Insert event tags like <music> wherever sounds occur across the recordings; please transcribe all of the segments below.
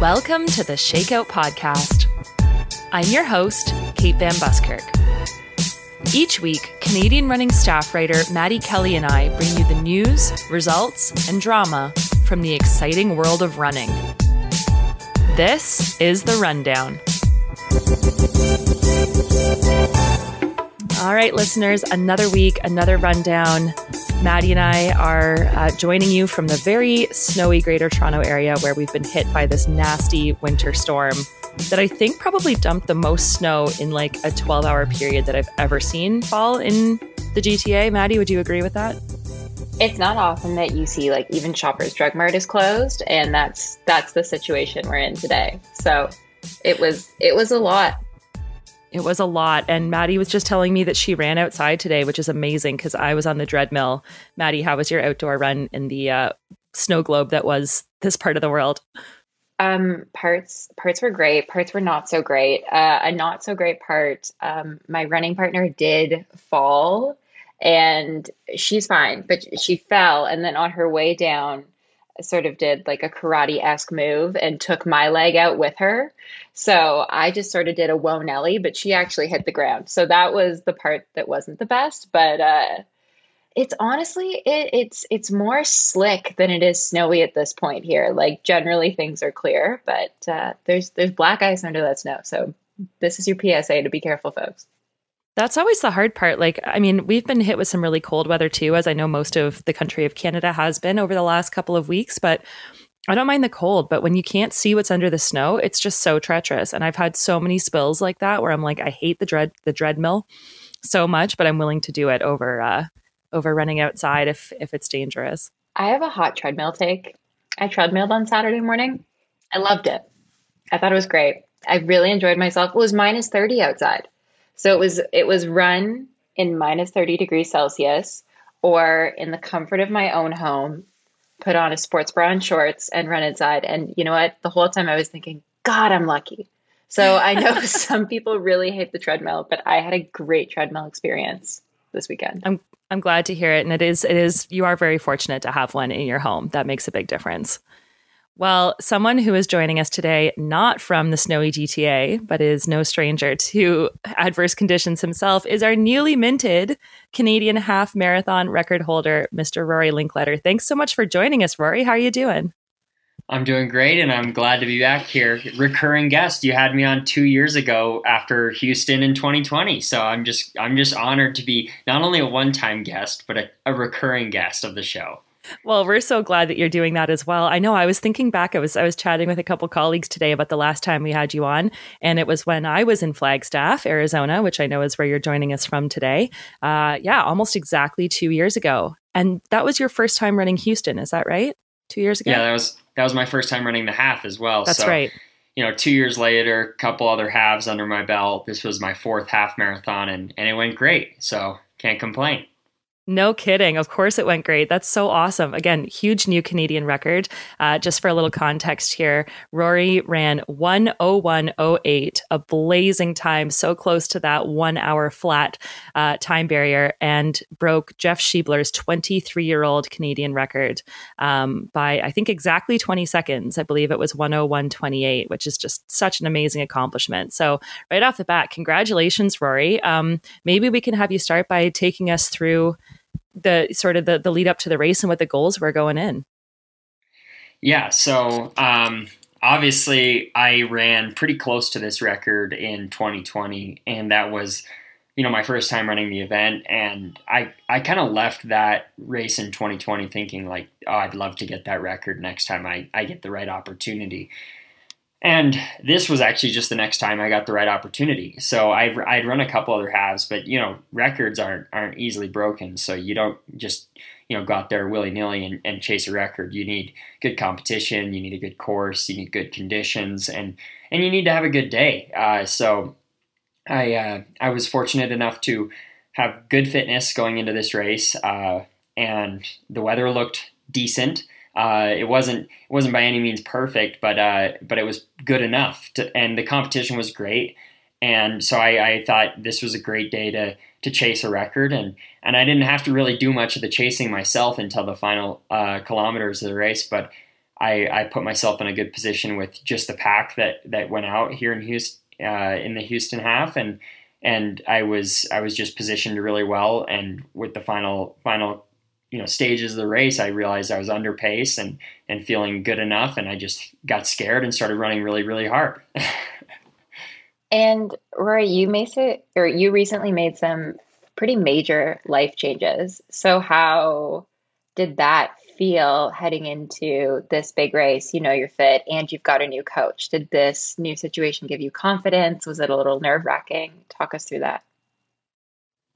Welcome to the Shakeout Podcast. I'm your host, Kate Van Buskirk. Each week, Canadian running staff writer Maddy Kelly and I bring you the news, results, and drama from the exciting world of running. This is The Rundown. All right, listeners, another week, another rundown. Maddy and I are uh, joining you from the very snowy Greater Toronto area where we've been hit by this nasty winter storm that I think probably dumped the most snow in like a 12 hour period that I've ever seen fall in the GTA. Maddy, would you agree with that? It's not often that you see like even Shoppers Drug Mart is closed, and that's that's the situation we're in today. So it was it was a lot. It was a lot. And Maddy was just telling me that she ran outside today, which is amazing because I was on the treadmill. Maddy, how was your outdoor run in the uh, snow globe that was this part of the world? Um, parts parts were great. Parts were not so great. Uh, a not so great part. Um, my running partner did fall, and she's fine, but she fell, and then on her way down, sort of did like a karate esque move and took my leg out with her. So I just sort of did a whoa Nelly, but she actually hit the ground. So that was the part that wasn't the best. But uh, it's honestly it, it's it's more slick than it is snowy at this point here. Like generally things are clear, but uh, there's there's black ice under that snow. So this is your PSA to be careful, folks. That's always the hard part. Like, I mean, we've been hit with some really cold weather too, as I know most of the country of Canada has been over the last couple of weeks. But I don't mind the cold, but when you can't see what's under the snow, it's just so treacherous. And I've had so many spills like that where I'm like, I hate the dread the dread mill so much, but I'm willing to do it over uh, over running outside if if it's dangerous. I have a hot treadmill take. I treadmilled on Saturday morning. I loved it. I thought it was great. I really enjoyed myself. It was minus 30 outside. So it was it was run in minus 30 degrees Celsius or in the comfort of my own home, put on a sports bra and shorts and run inside. And you know what? The whole time I was thinking, God, I'm lucky. So I know <laughs> some people really hate the treadmill, but I had a great treadmill experience this weekend. I'm I'm glad to hear it. And it is it is you are very fortunate to have one in your home. That makes a big difference. Well, someone who is joining us today, not from the snowy GTA, but is no stranger to adverse conditions himself, is our newly minted Canadian half marathon record holder, Mr. Rory Linkletter. Thanks so much for joining us, Rory. How are you doing? I'm doing great, and I'm glad to be back here. Recurring guest. You had me on two years ago after Houston in 2020, so I'm just I'm just honored to be not only a one-time guest, but a, a recurring guest of the show. Well, we're so glad that you're doing that as well. I know I was thinking back, I was I was chatting with a couple colleagues today about the last time we had you on, and it was when I was in Flagstaff, Arizona, which I know is where you're joining us from today. Uh, yeah, almost exactly two years ago, and that was your first time running Houston. Is that right? Two years ago. Yeah, that was that was my first time running the half as well. That's so, right. You know, two years later, a couple other halves under my belt. This was my fourth half marathon, and and it went great. So can't complain. No kidding. Of course, it went great. That's so awesome. Again, huge new Canadian record. Uh, just for a little context here, Rory ran 101.08, a blazing time, so close to that one hour flat uh, time barrier, and broke Jeff Schiebler's 23 year old Canadian record um, by, I think, exactly 20 seconds. I believe it was 101.28, which is just such an amazing accomplishment. So, right off the bat, congratulations, Rory. Um, maybe we can have you start by taking us through the sort of the, the lead up to the race and what the goals were going in. Yeah, so um, obviously I ran pretty close to this record in 2020, and that was, you know, my first time running the event, and I I kind of left that race in 2020 thinking like, oh, I'd love to get that record next time I I get the right opportunity. And this was actually just the next time I got the right opportunity. So I've, I'd run a couple other halves, but you know, records aren't aren't easily broken. So you don't just you know go out there willy nilly and, and chase a record. You need good competition. You need a good course. You need good conditions, and and you need to have a good day. Uh, so I uh, I was fortunate enough to have good fitness going into this race, uh, and the weather looked decent. Uh, it wasn't it wasn't by any means perfect, but uh, but it was good enough. To, and the competition was great. and so I, I, thought this was a great day to to chase a record, and and I didn't have to really do much of the chasing myself until the final uh, kilometers of the race, but I, I put myself in a good position with just the pack that that went out here in Houston uh, in the Houston half, and and I was I was just positioned really well, and with the final final you know stages of the race, I realized I was under pace and and feeling good enough, and I just got scared and started running really really hard. <laughs> and Rory, you made it, or you recently made some pretty major life changes. So how did that feel heading into this big race? You know you're fit and you've got a new coach. Did this new situation give you confidence? Was it a little nerve wracking? Talk us through that.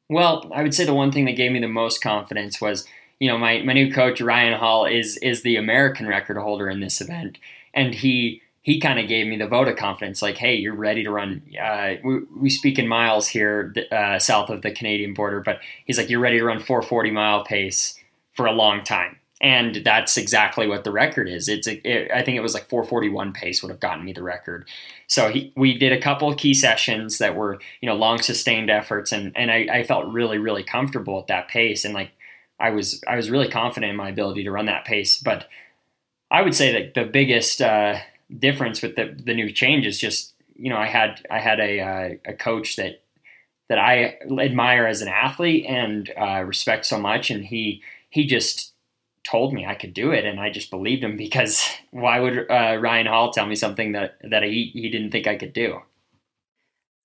Well, I would say the one thing that gave me the most confidence was you know, my, my new coach Ryan Hall is is the American record holder in this event, and he he kind of gave me the vote of confidence, like, hey, you're ready to run. Uh, we, we speak in miles here uh, south of the Canadian border, but he's like, you're ready to run 440 mile pace for a long time. And that's exactly what the record is. It's a, it, I think it was like 441 pace would have gotten me the record. So he, we did a couple of key sessions that were you know long sustained efforts, and and I, I felt really really comfortable at that pace. And like I was I was really confident in my ability to run that pace. But I would say that the biggest uh, difference with the the new change is just you know I had I had a uh, a coach that that I admire as an athlete and uh, respect so much, and he he just told me I could do it, and I just believed him <laughs> because why would uh, Ryan Hall tell me something that that he he didn't think I could do?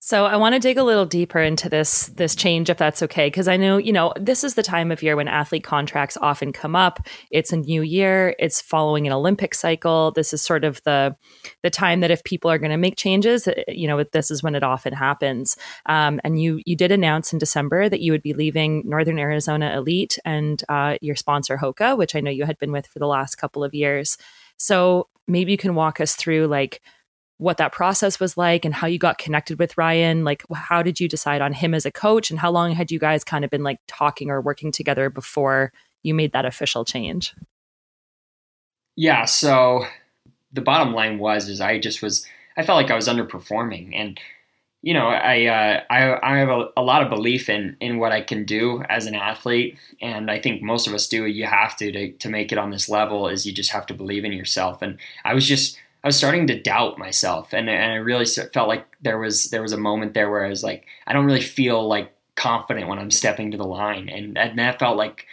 So I want to dig a little deeper into this this change if that's okay because I know, you know, this is the time of year when athlete contracts often come up. It's a new year, it's following an Olympic cycle. This is sort of the the time that if people are going to make changes, eh, you know, this is when it often happens. Um, and you you did announce in December that you would be leaving Northern Arizona Elite and uh, your sponsor Hoka, which I know you had been with for the last couple of years. So maybe you can walk us through like what that process was like and how you got connected with Ryan. Like, how did you decide on him as a coach, and how long had you guys kind of been like talking or working together before you made that official change? Yeah. So the bottom line was, is I just was, I felt like I was underperforming, and you know, I uh, I, I have a, a, lot of belief in in what I can do as an athlete, and I think most of us do. You have to to to make it on this level. Is you just have to believe in yourself, and I was just I was starting to doubt myself, and and I really felt like there was there was a moment there where I was like, I don't really feel like confident when I'm stepping to the line, and and that felt like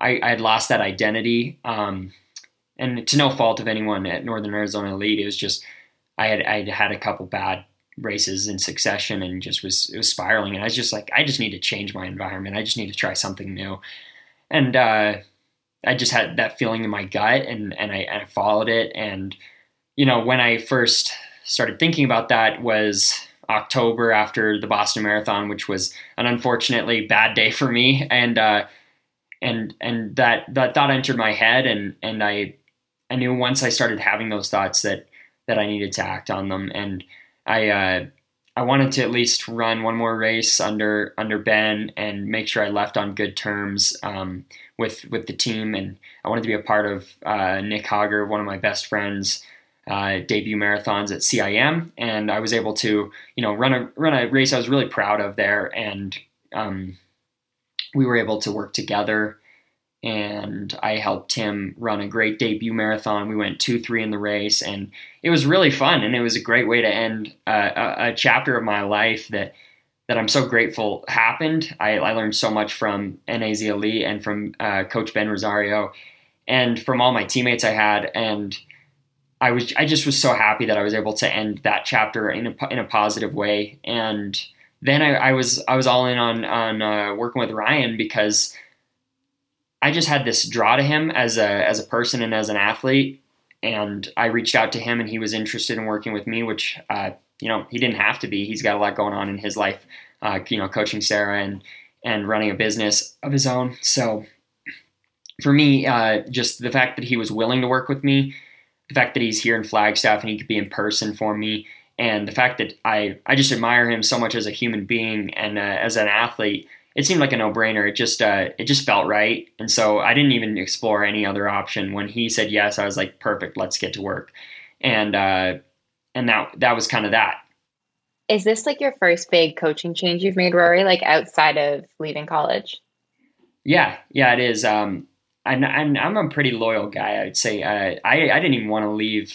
I I had lost that identity. Um, and to no fault of anyone at Northern Arizona Elite, it was just I had I had a couple bad races in succession and just was it was spiraling, and I was just like, I just need to change my environment. I just need to try something new, and uh, I just had that feeling in my gut, and and I, and I followed it and you know, when I first started thinking about that was October after the Boston Marathon, which was an unfortunately bad day for me, and uh, and and that that thought entered my head, and and I I knew once I started having those thoughts that that I needed to act on them, and I uh, I wanted to at least run one more race under under Ben and make sure I left on good terms um, with with the team, and I wanted to be a part of uh, Nick Hauger, one of my best friends uh, debut marathons at CIM, and I was able to, you know, run a run a race I was really proud of there, and um, we were able to work together. And I helped him run a great debut marathon. We went two three in the race, and it was really fun. And it was a great way to end uh, a, a, chapter of my life that that I'm so grateful happened. I, I learned so much from NAZ Elite and from uh, Coach Ben Rosario, and from all my teammates I had, and I was I just was so happy that I was able to end that chapter in a, in a positive way. And then I, I was I was all in on on uh, working with Ryan because I just had this draw to him as a as a person and as an athlete. And I reached out to him, and he was interested in working with me, which uh, you know he didn't have to be. He's got a lot going on in his life, uh, you know, coaching Sarah and and running a business of his own. So for me, uh, just the fact that he was willing to work with me the fact that he's here in Flagstaff and he could be in person for me, and the fact that I I just admire him so much as a human being and uh, as an athlete. It seemed like a no-brainer. It just uh, it just felt right, and so I didn't even explore any other option. When he said yes, I was like, perfect, let's get to work, and uh, and that that was kind of that. Is this like your first big coaching change you've made, Rory, like outside of leaving college? Yeah, yeah, it is. Um, and, and I'm a pretty loyal guy. I'd say uh, I I didn't even want to leave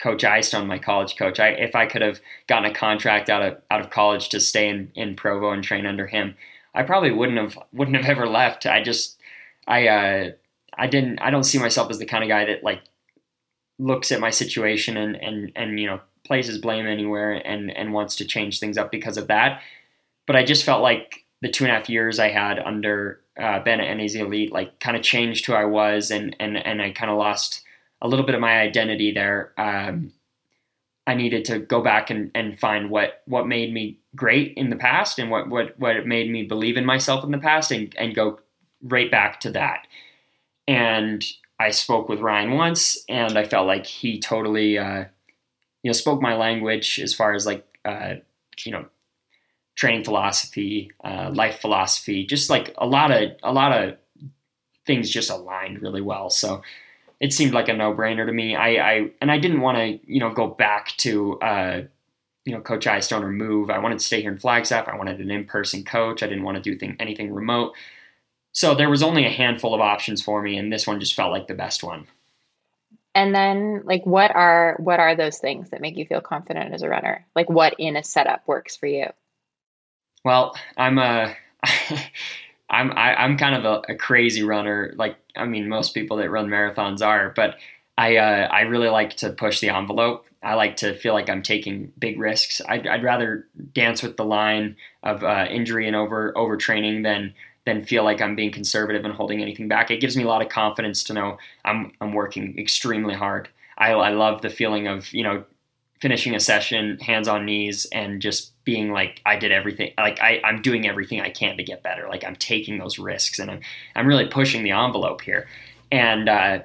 Coach Eyestone, my college coach. I if I could have gotten a contract out of out of college to stay in in Provo and train under him, I probably wouldn't have wouldn't have ever left. I just I uh, I didn't I don't see myself as the kind of guy that like looks at my situation and and and you know places blame anywhere and and wants to change things up because of that. But I just felt like the two and a half years I had under uh, Ben at NAZ Elite like kind of changed who I was and and and I kind of lost a little bit of my identity there. Um, I needed to go back and, and find what what made me great in the past and what what what made me believe in myself in the past and and go right back to that. And I spoke with Ryan once, and I felt like he totally, uh, you know, spoke my language as far as like, uh, you know, training philosophy, uh, life philosophy, just like a lot of a lot of things just aligned really well. So it seemed like a no brainer to me. I, I and I didn't want to, you know, go back to, uh, you know, Coach Eyestone or move. I wanted to stay here in Flagstaff. I wanted an in person coach. I didn't want to do thing, anything remote. So there was only a handful of options for me, and this one just felt like the best one. And then, like, what are what are those things that make you feel confident as a runner? Like, what in a setup works for you? Well, I'm a, <laughs> I'm I, am i am kind of a, a, crazy runner. Like, I mean, most people that run marathons are, but I uh, I really like to push the envelope. I like to feel like I'm taking big risks. I'd, I'd rather dance with the line of uh, injury and over overtraining than than feel like I'm being conservative and holding anything back. It gives me a lot of confidence to know I'm I'm working extremely hard. I, I love the feeling of you know finishing a session hands on knees and just being like I did everything like I, I'm doing everything I can to get better. Like I'm taking those risks and I'm I'm really pushing the envelope here. And uh,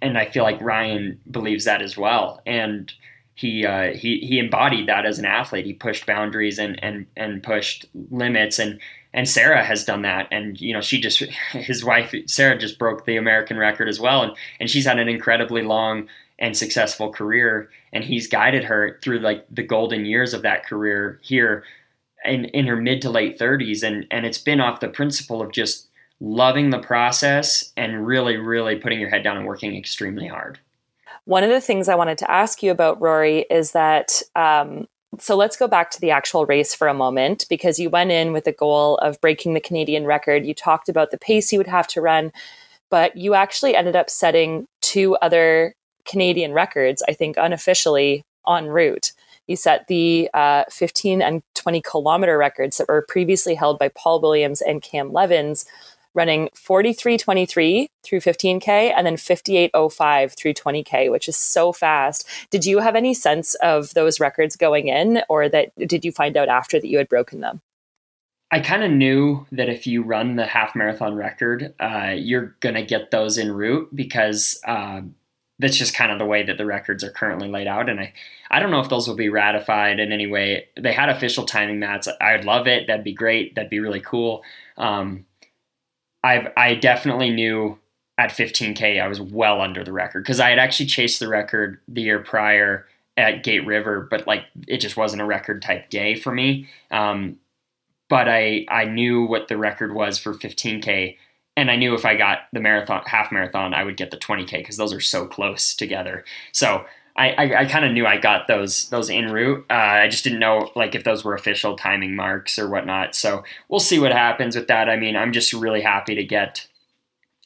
and I feel like Ryan believes that as well. And he uh, he he embodied that as an athlete. He pushed boundaries and and and pushed limits and and Sarah has done that. And you know, she just <laughs> his wife Sarah just broke the American record as well, and and she's had an incredibly long and successful career. And he's guided her through like the golden years of that career here in in her mid to late 30s, and and it's been off the principle of just loving the process and really really putting your head down and working extremely hard. One of the things I wanted to ask you about, Rory, is that um, so let's go back to the actual race for a moment because you went in with the goal of breaking the Canadian record. You talked about the pace you would have to run, but you actually ended up setting two other Canadian records, I think unofficially en route. You set the uh, 15 and 20 kilometer records that were previously held by Paul Williams and Cam Levins running 4323 through 15K and then 5805 through 20K, which is so fast. Did you have any sense of those records going in, or that did you find out after that you had broken them? I kind of knew that if you run the half marathon record, uh, you're going to get those en route because uh, that's just kind of the way that the records are currently laid out. And I, I don't know if those will be ratified in any way. They had official timing mats. I'd love it. That'd be great. That'd be really cool. Um, I've I definitely knew at 15k I was well under the record because I had actually chased the record the year prior at Gate River, but like it just wasn't a record type day for me. Um, but I I knew what the record was for 15k, and I knew if I got the marathon half marathon, I would get the 20k because those are so close together. So I, I, I kind of knew I got those those en route. Uh, I just didn't know like if those were official timing marks or whatnot. So we'll see what happens with that. I mean, I'm just really happy to get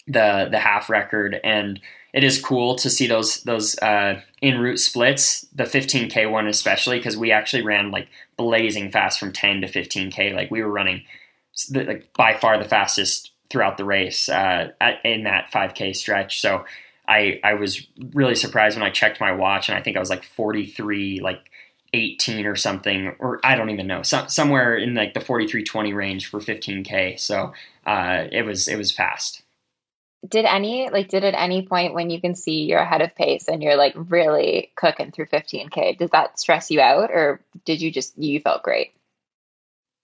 the the half record, and it is cool to see those those uh, route splits. The 15k one especially because we actually ran like blazing fast from 10 to 15k. Like we were running like by far the fastest throughout the race uh, in that 5k stretch. So I I was really surprised when I checked my watch and I think I was like 43 like 18 or something or I don't even know so, somewhere in like the 4320 range for 15k so uh, it was it was fast. Did any like did at any point when you can see you're ahead of pace and you're like really cooking through 15k does that stress you out or did you just you felt great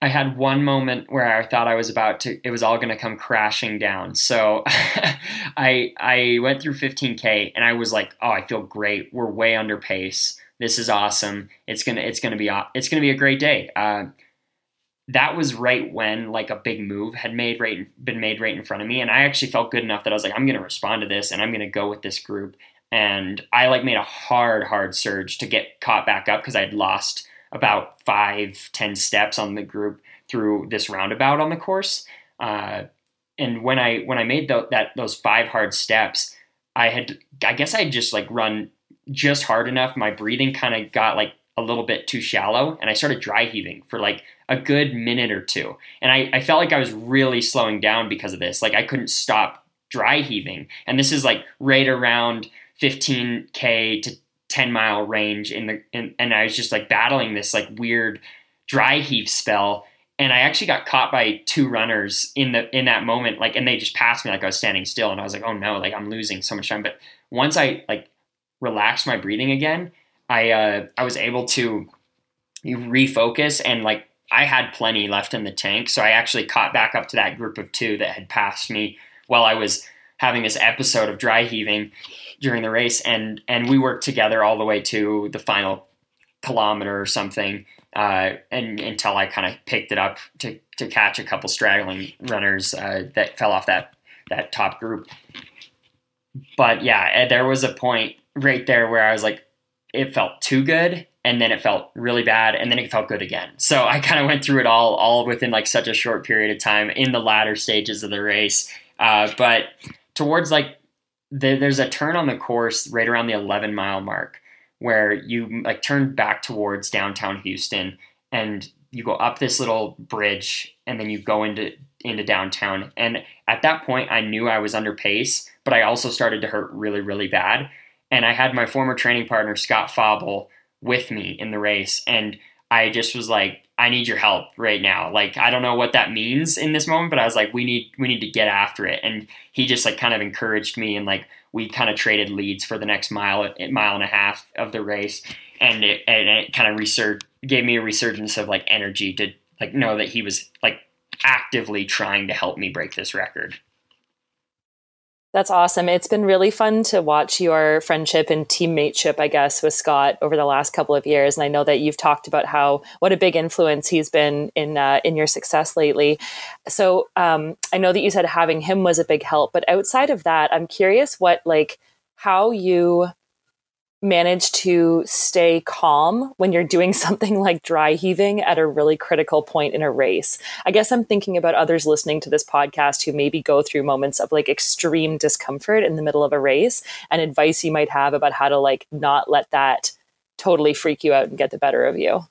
I had one moment where I thought I was about to it was all going to come crashing down. So <laughs> I I went through 15k and I was like, "Oh, I feel great. We're way under pace. This is awesome. It's gonna it's gonna be it's gonna be a great day. Uh, that was right when like a big move had made right been made right in front of me, and I actually felt good enough that I was like, I'm gonna respond to this, and I'm gonna go with this group. And I like made a hard, hard surge to get caught back up because I had lost about five, ten steps on the group through this roundabout on the course. Uh, and when I when I made the, that those five hard steps, I had I guess I just like run just hard enough. My breathing kind of got like a little bit too shallow, and I started dry heaving for like a good minute or two. And I, I felt like I was really slowing down because of this. Like I couldn't stop dry heaving, and this is like right around 15k to 10 mile range in the in, and I was just like battling this like weird dry heave spell and I actually got caught by two runners in the in that moment like and they just passed me like I was standing still and I was like oh no like I'm losing so much time. But once I like relaxed my breathing again I uh I was able to refocus and like I had plenty left in the tank so I actually caught back up to that group of two that had passed me while I was having this episode of dry heaving during the race and and we worked together all the way to the final kilometer or something uh, and until I kind of picked it up to, to catch a couple straggling runners uh, that fell off that that top group. But yeah, eh, there was a point right there where I was like, it felt too good, and then it felt really bad, and then it felt good again. So I kind of went through it all, all within like such a short period of time in the latter stages of the race. Uh, but towards like the, there's a turn on the course right around the 11 mile mark where you like turn back towards downtown Houston and you go up this little bridge and then you go into into downtown. And at that point I knew I was under pace but I also started to hurt really really bad. And I had my former training partner Scott Fauble with me in the race. And I just was like I need your help right now. Like I don't know what that means in this moment but I was like we need we need to get after it. And he just like kind of encouraged me and like we kind of traded leads for the next mile mile and a half of the race, and it, and it kind of resurg gave me a resurgence of like energy to like know that he was like actively trying to help me break this record. That's awesome. It's been really fun to watch your friendship and teammateship, I guess, with Scott over the last couple of years. And I know that you've talked about how what a big influence he's been in uh, in your success lately. So um, I know that you said having him was a big help, but outside of that, I'm curious what like how you manage to stay calm when you're doing <laughs> something like dry heaving at a really critical point in a race. I guess I'm thinking about others listening to this podcast who maybe go through moments of like extreme discomfort in the middle of a race and advice you might have about how to like not let that totally freak you out and get the better of you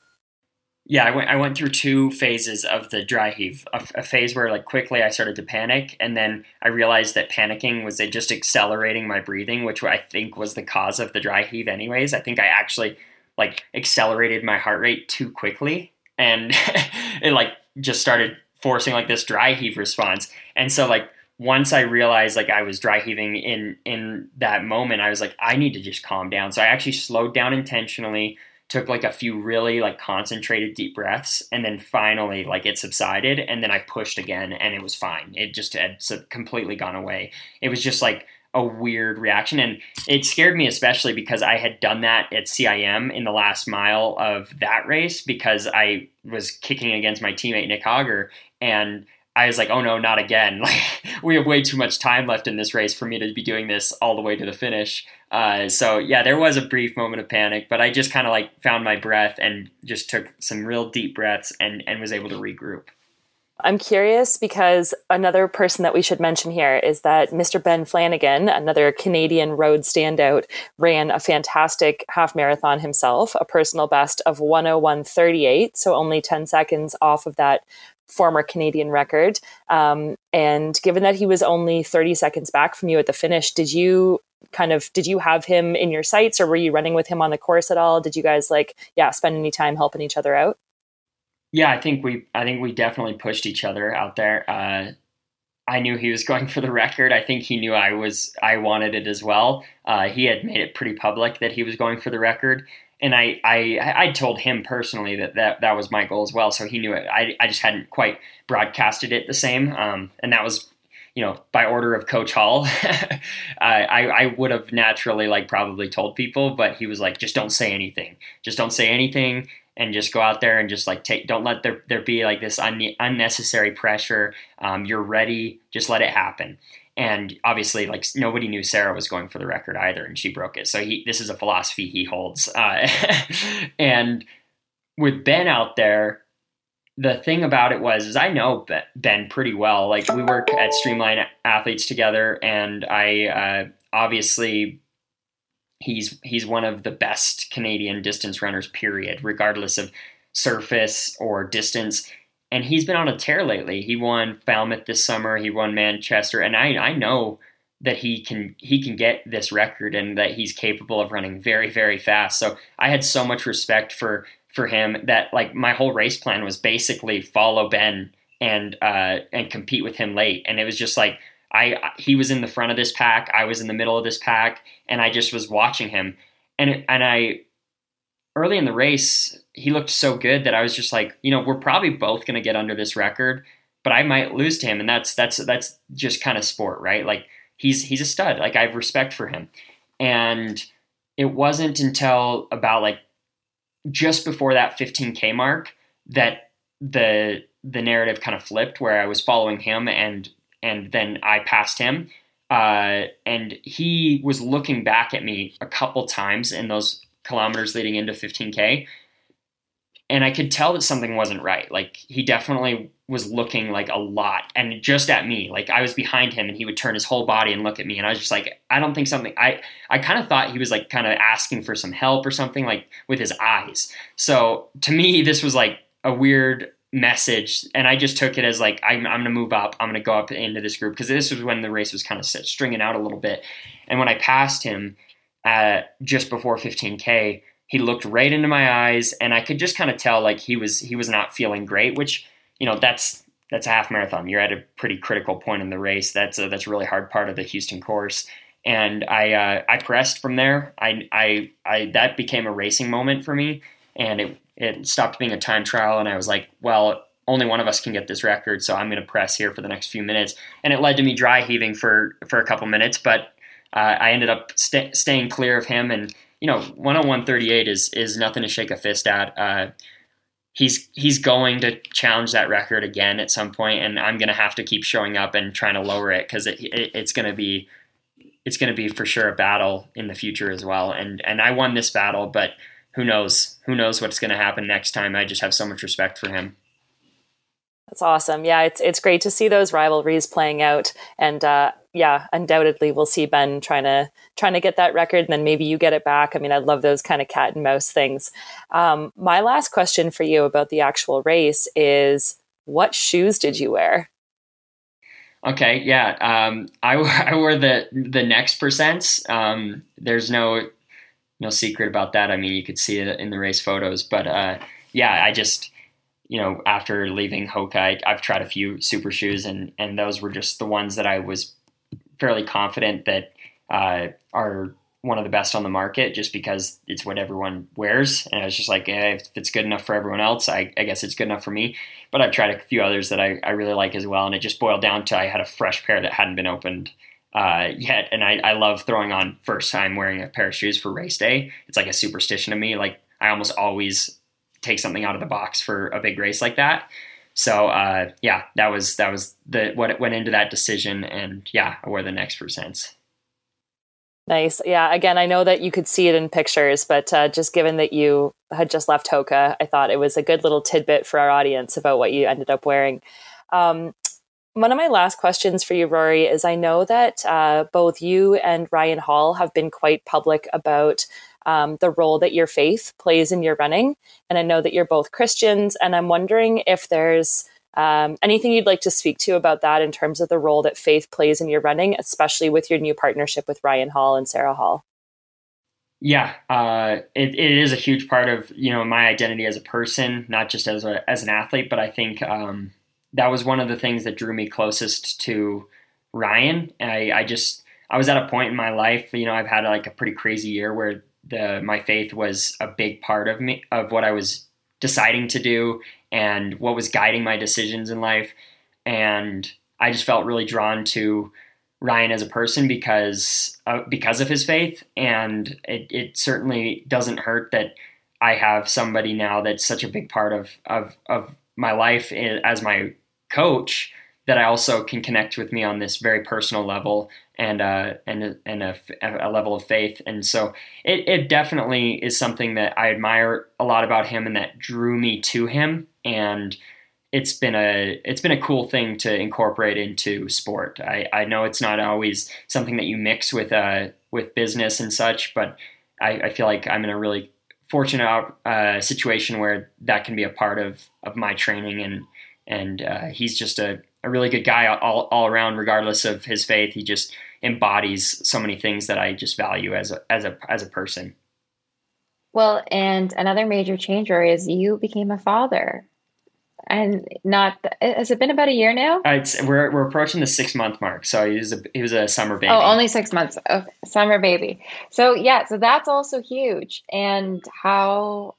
yeah, I went I went through two phases of the dry heave. A, a, phase where like quickly I started to panic, and then I realized that panicking was just accelerating my breathing, which I think was the cause of the dry heave. Anyways, I think I actually like accelerated my heart rate too quickly, and <laughs> it like just started forcing like this dry heave response. And so like once I realized like I was dry heaving in in that moment, I was like I need to just calm down. So I actually slowed down intentionally took like a few really like concentrated deep breaths and then finally like it subsided and then I pushed again and it was fine. It just had completely gone away. It was just like a weird reaction and it scared me especially because I had done that at CIM in the last mile of that race because I was kicking against my teammate Nick Hauger and I was like, oh no, not again. <laughs> Like we have way too much time left in this race for me to be doing this all the way to the finish. Uh, so yeah, there was a brief moment of panic, but I just kind of like found my breath and just took some real deep breaths and and was able to regroup. I'm curious because another person that we should mention here is that Mr. Ben Flanagan, another Canadian road standout, ran a fantastic half marathon himself, a personal best of 101.38, so only 10 seconds off of that former Canadian record. Um, and given that he was only 30 seconds back from you at the finish, did you kind of did you have him in your sights or were you running with him on the course at all? Did you guys like yeah spend any time helping each other out? Yeah, I think we I think we definitely pushed each other out there. Uh, I knew he was going for the record. I think he knew I was I wanted it as well. Uh, he had made it pretty public that he was going for the record, and I, I I told him personally that, that that was my goal as well. So he knew it. I, I just hadn't quite broadcasted it the same. Um, and that was you know, by order of Coach Hall, <laughs> I, I would have naturally like probably told people, but he was like, just don't say anything. Just don't say anything and just go out there and just like take don't let there, there be like this un- unnecessary pressure um, you're ready just let it happen and obviously like nobody knew sarah was going for the record either and she broke it. So he this is a philosophy he holds. Uh, <laughs> and with ben out there the thing about it was is i know ben pretty well. Like we work at streamline athletes together and i uh, obviously he's he's one of the best Canadian distance runners, period, regardless of surface or distance. And he's been on a tear lately. He won Falmouth this summer. He won Manchester, and I I know that he can he can get this record and that he's capable of running very very fast. So I had so much respect for for him that like my whole race plan was basically follow Ben and uh, and compete with him late. And it was just like I he was in the front of this pack, I was in the middle of this pack, and I just was watching him. And and I early in the race, he looked so good that I was just like, you know, we're probably both going to get under this record, but I might lose to him, and that's that's that's just kind of sport, right? Like he's he's a stud. Like I have respect for him, and it wasn't until about like just before that 15k mark that the the narrative kind of flipped where I was following him and and then I passed him. Uh, and he was looking back at me a couple times in those kilometers leading into 15K. And I could tell that something wasn't right. Like he definitely was looking like a lot and just at me. Like I was behind him and he would turn his whole body and look at me. And I was just like, I don't think something, I, I kind of thought he was like kind of asking for some help or something like with his eyes. So to me, this was like a weird message and i just took it as like i'm, I'm going to move up i'm going to go up into this group because this was when the race was kind of stringing out a little bit and when i passed him at just before 15k he looked right into my eyes and i could just kind of tell like he was he was not feeling great which you know that's that's a half marathon. You're at a pretty critical point in the race. That's a, that's a really hard part of the houston course. And i uh, i pressed from there. I, I i that became a racing moment for me and it it stopped being a time trial, and I was like, well, only one of us can get this record, so I'm going to press here for the next few minutes. And it led to me dry heaving for for a couple minutes, but uh, I ended up st- staying clear of him. And you know, 101.38 is is nothing to shake a fist at. Uh, he's he's going to challenge that record again at some point, and I'm going to have to keep showing up and trying to lower it because it, it, it's going to be it's going to be for sure a battle in the future as well. And and I won this battle, but who knows? Who knows what's going to happen next time? I just have so much respect for him. That's awesome. Yeah, it's it's great to see those rivalries playing out, and uh, yeah, undoubtedly we'll see Ben trying to trying to get that record, and then maybe you get it back. I mean, I love those kind of cat and mouse things. Um, my last question for you about the actual race is, what shoes did you wear? Okay, yeah, um, I, <laughs> I wore the the next percents. Um, there's no no secret about that. I mean, you could see it in the race photos, but uh, yeah, I just you know after leaving Hoka, I, I've tried a few super shoes, and and those were just the ones that I was fairly confident that uh, are one of the best on the market just because it's what everyone wears. And I was just like, eh, if it's good enough for everyone else, I, I, guess it's good enough for me. But I've tried a few others that I, I really like as well. And it just boiled down to I had a fresh pair that hadn't been opened uh, yet. And I, I love throwing on first time wearing a pair of shoes for race day. It's like a superstition to me. Like I almost always take something out of the box for a big race like that. So uh, yeah, that was that was the what went into that decision, and yeah, I wore the next percents. Nice. Yeah. Again, I know that you could see it in pictures, but uh, just given that you had just left Hoka, I thought it was a good little tidbit for our audience about what you ended up wearing. Um, one of my last questions for you, Rory, is I know that uh, both you and Ryan Hall have been quite public about um, the role that your faith plays in your running. And I know that you're both Christians. And I'm wondering if there's um, anything you'd like to speak to about that in terms of the role that faith plays in your running, especially with your new partnership with Ryan Hall and Sarah Hall. Yeah, uh, it, it is a huge part of you know my identity as a person, not just as a as an athlete, but I think um, that was one of the things that drew me closest to Ryan. I, I just I was at a point in my life, you know, I've had like a pretty crazy year where the my faith was a big part of me of what I was deciding to do and what was guiding my decisions in life. And I just felt really drawn to Ryan as a person because uh, because of his faith, and it, it certainly doesn't hurt that I have somebody now that's such a big part of of of my life as my coach that I also can connect with me on this very personal level and uh, and and a, a, level of faith. And so it, it definitely is something that I admire a lot about him and that drew me to him. And it's been a it's been a cool thing to incorporate into sport. I, I know it's not always something that you mix with uh, with business and such, but I, I feel like I'm in a really fortunate uh, situation where that can be a part of of my training and and uh, he's just a, a really good guy all, all around regardless of his faith he just embodies so many things that I just value as a as a as a person. Well, and another major change Rory, is you became a father, and not has it been about a year now? Uh, we're we're approaching the six month mark, so he was a he was a summer baby. Oh, only six months, okay. summer baby. So yeah, so that's also huge. And how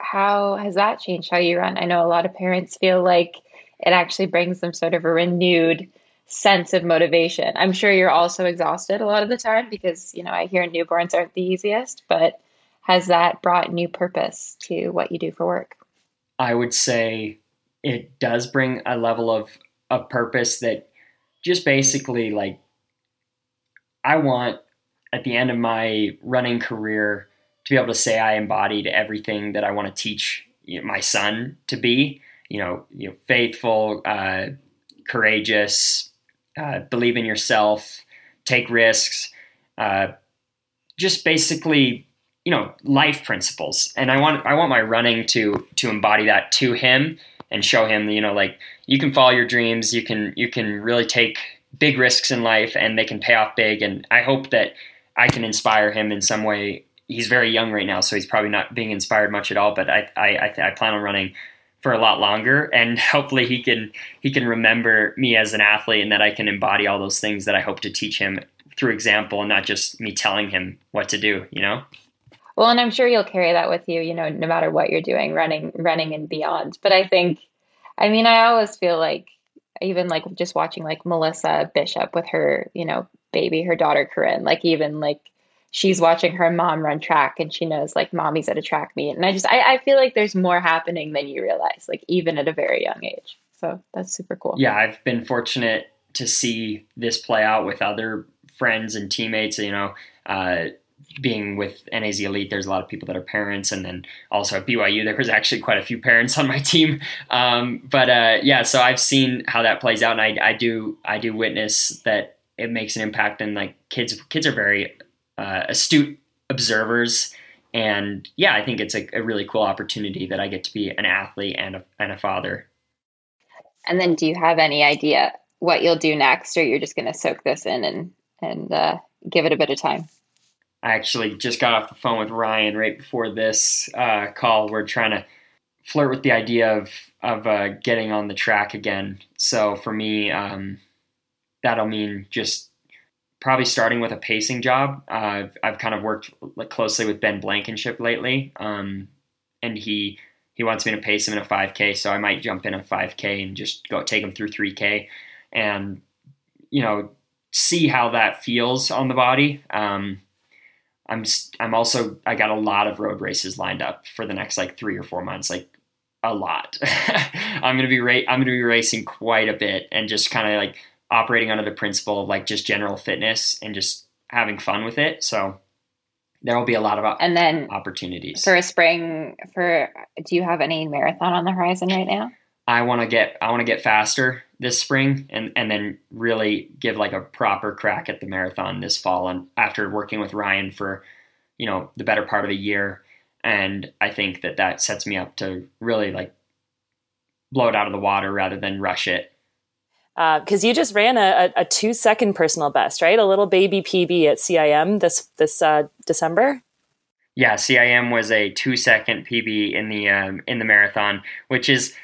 how has that changed how you run? I know a lot of parents feel like it actually brings them sort of a renewed sense of motivation. I'm sure you're also exhausted a lot of the time because, you know, I hear newborns aren't the easiest, but has that brought new purpose to what you do for work? I would say it does bring a level of, of purpose that just basically like I want at the end of my running career to be able to say I embodied everything that I want to teach my son to be. You know, you know, faithful, uh, courageous, uh, believe in yourself, take risks, uh, just basically, you know, life principles. And I want I want my running to to embody that to him and show him, you know, like you can follow your dreams, you can you can really take big risks in life, and they can pay off big. And I hope that I can inspire him in some way. He's very young right now, so he's probably not being inspired much at all. But I I, I, I plan on running for a lot longer and <laughs> hopefully he can he can remember me as an athlete and that I can embody all those things that I hope to teach him through example and not just me telling him what to do, you know? Well, and I'm sure you'll carry that with you, you know, no matter what you're doing, running running and beyond. But I think I mean, I always feel like even like just watching like Melissa Bishop with her, you know, baby, her daughter Corinne, like even like she's watching her mom run track and she knows like mommy's at a track meet. And I just, I, I feel like there's more happening than you realize, like even at a very young age. So that's super cool. Yeah, I've been fortunate to see this play out with other friends and teammates, you know, uh, being with NAZ Elite, there's a lot of people that are parents, and then also at BYU, there was actually quite a few parents on my team. Um, but uh, yeah, so I've seen how that plays out, and I, I do I do witness that it makes an impact, and like kids kids are very uh, astute observers. And yeah, I think it's a, a, really cool opportunity that I get to be an athlete and a, and a father. And then, do you have any idea what you'll do next, or you're just going to soak this in and and uh, give it a bit of time? I actually just got off the phone with Ryan right before this uh, call. We're trying to flirt with the idea of of uh, getting on the track again. So for me, um, that'll mean just probably starting with a pacing job. Uh, I've, I've kind of worked like closely with Ben Blankenship lately, um, and he he wants me to pace him in a 5K, so I might jump in a 5K and just go take him through 3K, and you know see how that feels on the body. Um, I'm I'm also I got a lot of road races lined up for the next like three or four months, like a lot. <laughs> I'm gonna be ra- I'm gonna be racing quite a bit and just kind of like operating under the principle of like just general fitness and just having fun with it. So there will be a lot of and then opportunities for a spring. For do you have any marathon on the horizon right now? I want to get I want to get faster this spring and and then really give like a proper crack at the marathon this fall. And after working with Ryan for you know the better part of a year, and I think that that sets me up to really like blow it out of the water rather than rush it because uh, you just ran a, a, two second personal best, right? A little baby PB at CIM this this uh, December. Yeah, CIM was a two second PB in the um, in the marathon, which is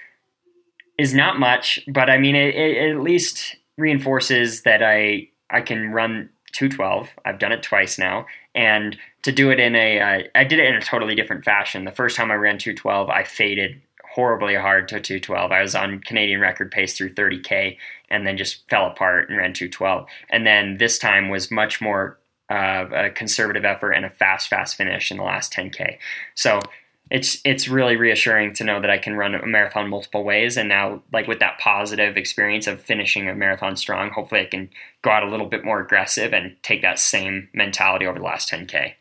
is not much, but I mean it, it at least reinforces that I I can run 212. I've done it twice now, and to do it in a uh, I did it in a totally different fashion. The first time I ran 212, I faded horribly hard to 212. I was on Canadian record pace through 30K and then just fell apart and ran 212. And then this time was much more uh, a conservative effort and a fast, fast finish in the last 10K. So it's it's really reassuring to know that I can run a marathon multiple ways and now like with that positive experience of finishing a marathon strong hopefully I can go out a little bit more aggressive and take that same mentality over the last 10k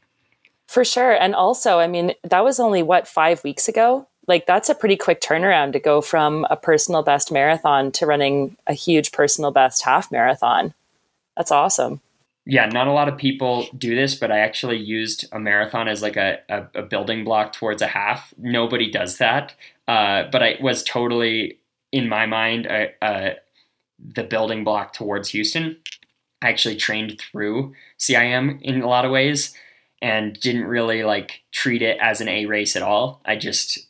for sure and also I mean that was only what 5 weeks ago like that's a pretty quick turnaround to go from a personal best marathon to running a huge personal best half marathon that's awesome yeah, not a lot of people do this, but I actually used a marathon as like a, a, a building block towards a half. Nobody does that. Uh, but I was totally, in my mind, the building block towards Houston. I actually trained through CIM in a lot of ways and didn't really like treat it as an A race at all. I just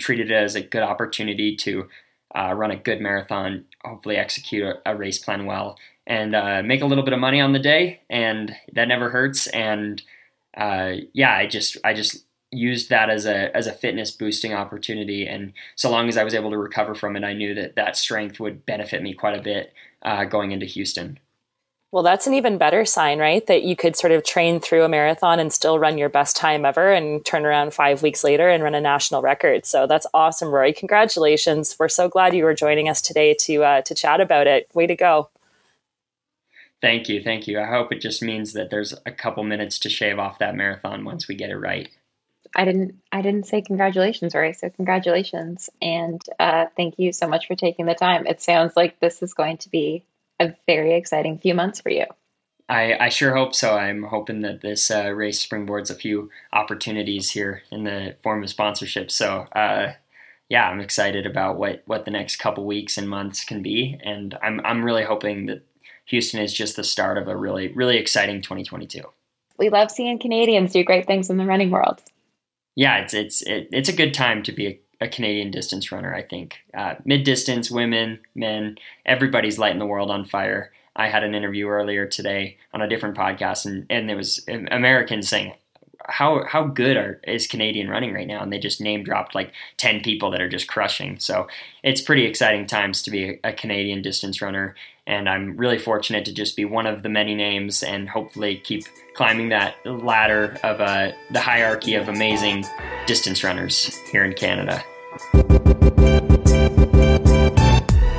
treated it as a good opportunity to uh, run a good marathon, hopefully execute a, a race plan well, and uh, make a little bit of money on the day, and that never hurts. And uh, yeah, I just I just used that as a as a fitness boosting opportunity, and so long as I was able to recover from it, I knew that that strength would benefit me quite a bit uh, going into Houston. Well, that's an even better sign, right? That you could sort of train through a marathon and still run your best time ever and turn around five weeks later and run a national record. So that's awesome, Rory. Congratulations. We're so glad you were joining us today to uh, to chat about it. Way to go. Thank you, thank you. I hope it just means that there's a couple minutes to shave off that marathon once we get it right. I didn't. I didn't say congratulations, Rory. So congratulations, and uh, thank you so much for taking the time. It sounds like this is going to be a very exciting few months for you. I, I sure hope so. I'm hoping that this uh, race springboards a few opportunities here in the form of sponsorship. So, uh, yeah, I'm excited about what, what the next couple weeks and months can be, and I'm I'm really hoping that Houston is just the start of a really, really exciting 2022. We love seeing Canadians do great things in the running world. Yeah, it's it's it, it's a good time to be a, a Canadian distance runner. I think uh, mid distance, women, men, everybody's lighting the world on fire. I had an interview earlier today on a different podcast, and and there was Americans saying how how good are is Canadian running right now? And they just name dropped like ten people that are just crushing. So it's pretty exciting times to be a, Canadian distance runner, and I'm really fortunate to just be one of the many names, and hopefully keep climbing that ladder of uh, the hierarchy of amazing distance runners here in Canada.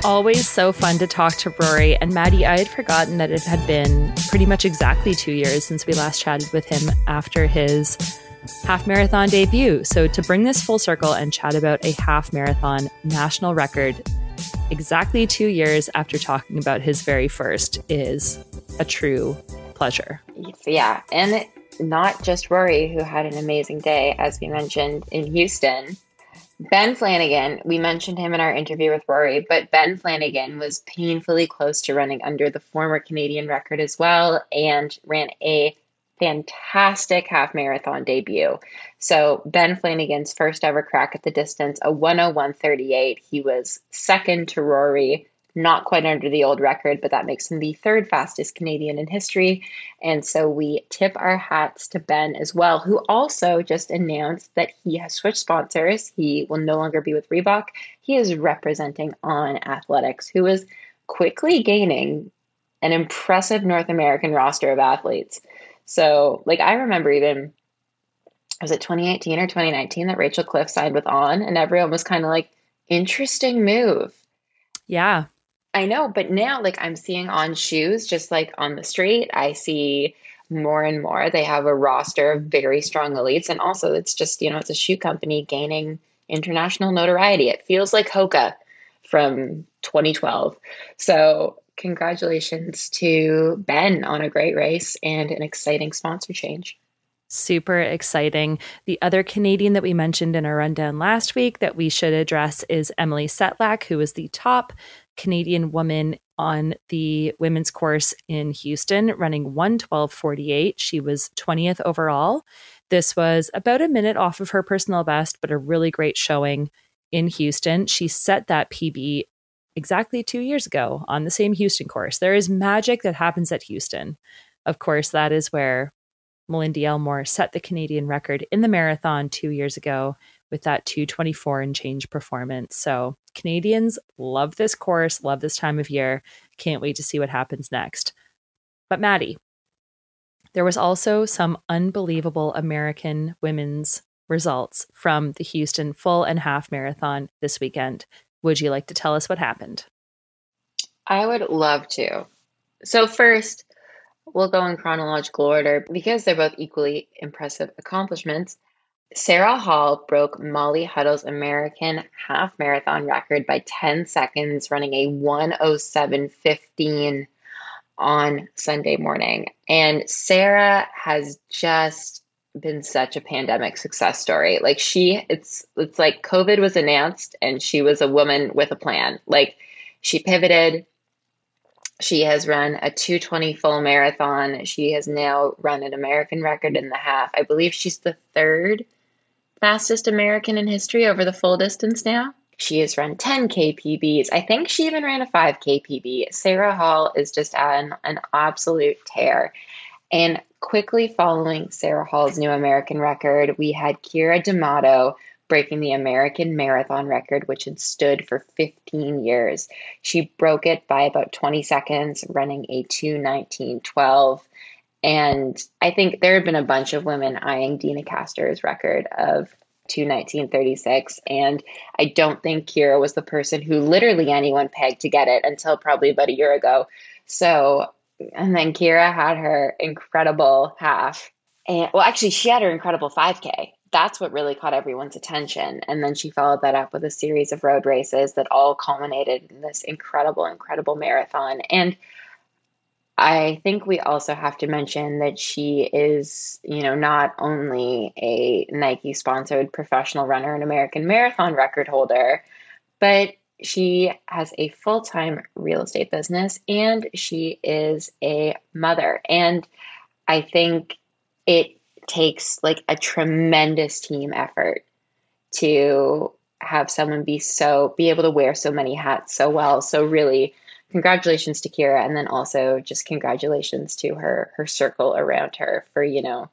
Always so fun to talk to Rory. And Maddy, I had forgotten that it had been pretty much exactly two years since we last chatted with him after his half marathon debut. So to bring this full circle and chat about a half marathon national record exactly two years after talking about his very first is a true pleasure. Yeah. And not just Rory, who had an amazing day, as we mentioned in Houston, Ben Flanagan, we mentioned him in our interview with Rory, but Ben Flanagan was painfully close to running under the former Canadian record as well and ran a fantastic half marathon debut. So, Ben Flanagan's first ever crack at the distance, a 101.38. He was second to Rory not quite under the old record, but that makes him the third fastest Canadian in history. And so we tip our hats to Ben as well, who also just announced that he has switched sponsors. He will no longer be with Reebok. He is representing On Athletics, who is quickly gaining an impressive North American roster of athletes. So, like, I remember even was it 2018 or 2019 that Rachel Cliff signed with On, and everyone was kind of like, interesting move. Yeah. I know, but now like I'm seeing on shoes just like on the street, I see more and more they have a roster of very strong elites and also it's just, you know, it's a shoe company gaining international notoriety. It feels like Hoka from 2012. So, congratulations to Ben on a great race and an exciting sponsor change. Super exciting. The other Canadian that we mentioned in our rundown last week that we should address is Emily Setlack, who was the top Canadian woman on the women's course in Houston, running 112.48. She was 20th overall. This was about a minute off of her personal best, but a really great showing in Houston. She set that PB exactly two years ago on the same Houston course. There is magic that happens at Houston. Of course, that is where Malindi Elmore set the Canadian record in the marathon two years ago with that 224 and change performance. So Canadians love this course, love this time of year. Can't wait to see what happens next. But Maddy, there was also some unbelievable American women's results from the Houston full and half marathon this weekend. Would you like to tell us what happened? I would love to. So, first, we'll go in chronological order because they're both equally impressive accomplishments. Sara Hall broke Molly Huddle's American half marathon record by 10 seconds, running a 107.15 on Sunday morning. And Sara has just been such a pandemic success story. Like she it's it's like COVID was announced and she was a woman with a plan. Like she pivoted. She has run a 220 full marathon. She has now run an American record in the half. I believe she's the third fastest American in history over the full distance now. She has run 10 KPBs. I think she even ran a 5 KPB. Sara Hall is just on an absolute tear. And quickly following Sara Hall's new American record, we had Keira D'Amato breaking the American marathon record, which had stood for 15 years. She broke it by about 20 seconds, running a 219.12. And I think there had been a bunch of women eyeing Deena Kastor's record of 219.36. And I don't think Keira was the person who literally anyone pegged to get it until probably about a year ago. So, and then Keira had her incredible half. And well, actually, she had her incredible 5K. That's what really caught everyone's attention. And then she followed that up with a series of road races that all culminated in this incredible, incredible marathon. And I think we also have to mention that she is, you know, not only a Nike sponsored professional runner and American marathon record holder, but she has a full time real estate business and she is a mother. And I think it takes like a tremendous team effort to have someone be so, be able to wear so many hats so well. So, really, congratulations to Keira, and then also just congratulations to her her circle around her for you know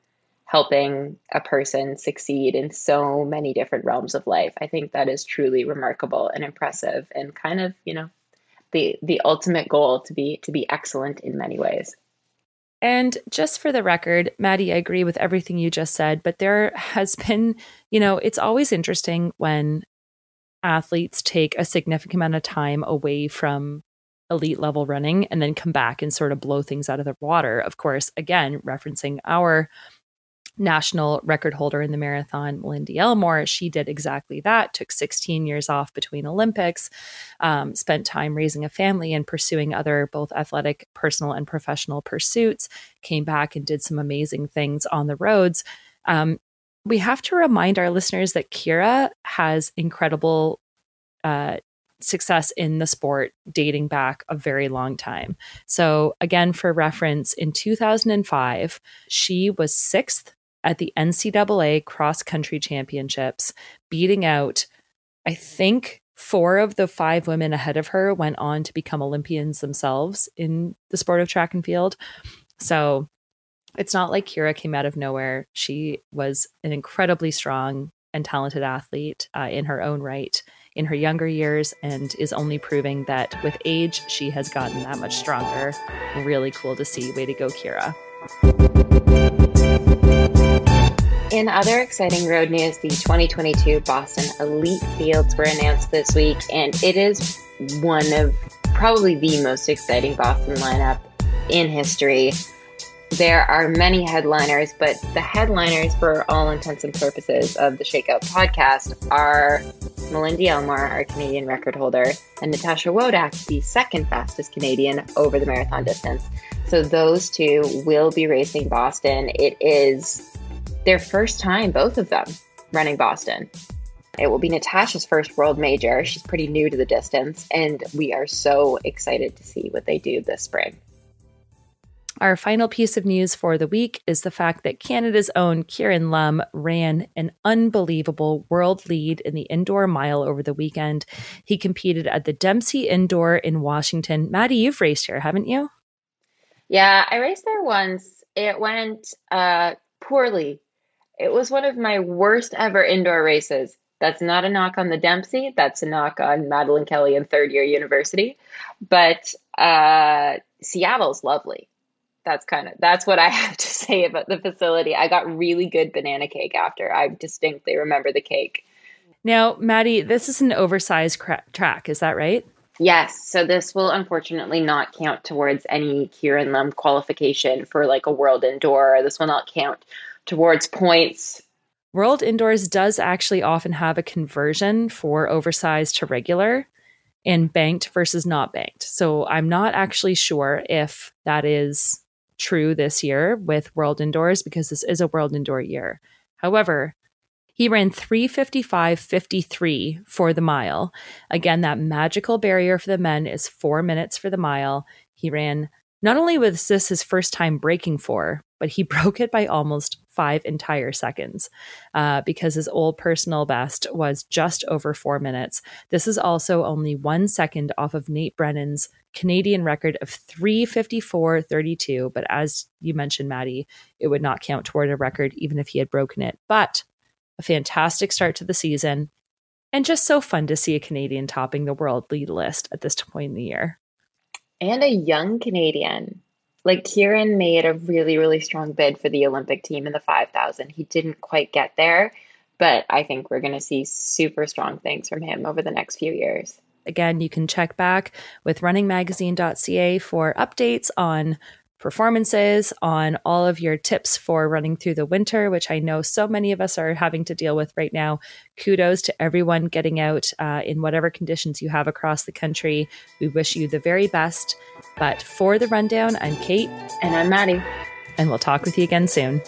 helping a person succeed in so many different realms of life. I think that is truly remarkable and impressive and kind of, you know, the the ultimate goal to be to be excellent in many ways. And just for the record, Maddy, I agree with everything you just said, but there has been, you know, it's always interesting when athletes take a significant amount of time away from elite level running and then come back and sort of blow things out of the water. Of course, again, referencing our national record holder in the marathon, Malindi Elmore, she did exactly that, took 16 years off between Olympics, um, spent time raising a family and pursuing other both athletic, personal, and professional pursuits, came back and did some amazing things on the roads. Um, we have to remind our listeners that Keira has incredible uh, success in the sport dating back a very long time. So, again, for reference, in 2005, she was sixth at the NCAA cross country championships, beating out, I think, four of the five women ahead of her went on to become Olympians themselves in the sport of track and field. So, it's not like Keira came out of nowhere. She was an incredibly strong and talented athlete uh, in her own right in her younger years and is only proving that with age, she has gotten that much stronger. Really cool to see. Way to go, Keira. In other exciting road news, the 2022 Boston Elite Fields were announced this week, and it is one of probably the most exciting Boston lineup in history. There are many headliners, but the headliners, for all intents and purposes of the Shakeout podcast, are Malindi Elmore, our Canadian record holder, and Natasha Wodak, the second fastest Canadian over the marathon distance. So those two will be racing Boston. It is their first time, both of them, running Boston. It will be Natasha's first world major. She's pretty new to the distance, and we are so excited to see what they do this spring. Our final piece of news for the week is the fact that Canada's own Kieran Lumb ran an unbelievable world lead in the indoor mile over the weekend. He competed at the Dempsey Indoor in Washington. Maddy, you've raced here, haven't you? Yeah, I raced there once. It went uh, poorly. It was one of my worst ever indoor races. That's not a knock on the Dempsey. That's a knock on Madeline Kelly and third year university. But uh, Seattle's lovely. That's kind of that's what I <laughs> have to say about the facility. I got really good banana cake after. I distinctly remember the cake. Now, Maddy, this is an oversized cra- track. Is that right? Yes. So this will unfortunately not count towards any Kieran Lumb qualification for like a world indoor. This will not count towards points. World Indoors does actually often have a conversion for oversized to regular and banked versus not banked. So I'm not actually sure if that is true this year with World Indoors because this is a World Indoor year. However, he ran 355.53 for the mile. Again, that magical barrier for the men is four minutes for the mile. He ran, not only was this his first time breaking four, but he <laughs> broke it by almost five entire seconds uh, because his old personal best was just over four minutes. This is also only one second off of Nate Brannen's Canadian record of 354.32. But as you mentioned, Maddy, it would not count toward a record even if he had broken it. But a fantastic start to the season, and just so fun to see a Canadian topping the world lead list at this point in the year. And a young Canadian. Like Kieran made a really, really strong bid for the Olympic team in the 5,000. He didn't quite get there, but I think we're going to see super strong things from him over the next few years. Again, you can check back with runningmagazine.ca for updates on performances, on all of your tips for running through the winter, which I know so many of us are having to deal with right now. Kudos to everyone getting out uh, in whatever conditions you have across the country. We wish you the very best. But for the rundown, I'm Kate. And I'm Maddy. And we'll talk with you again soon.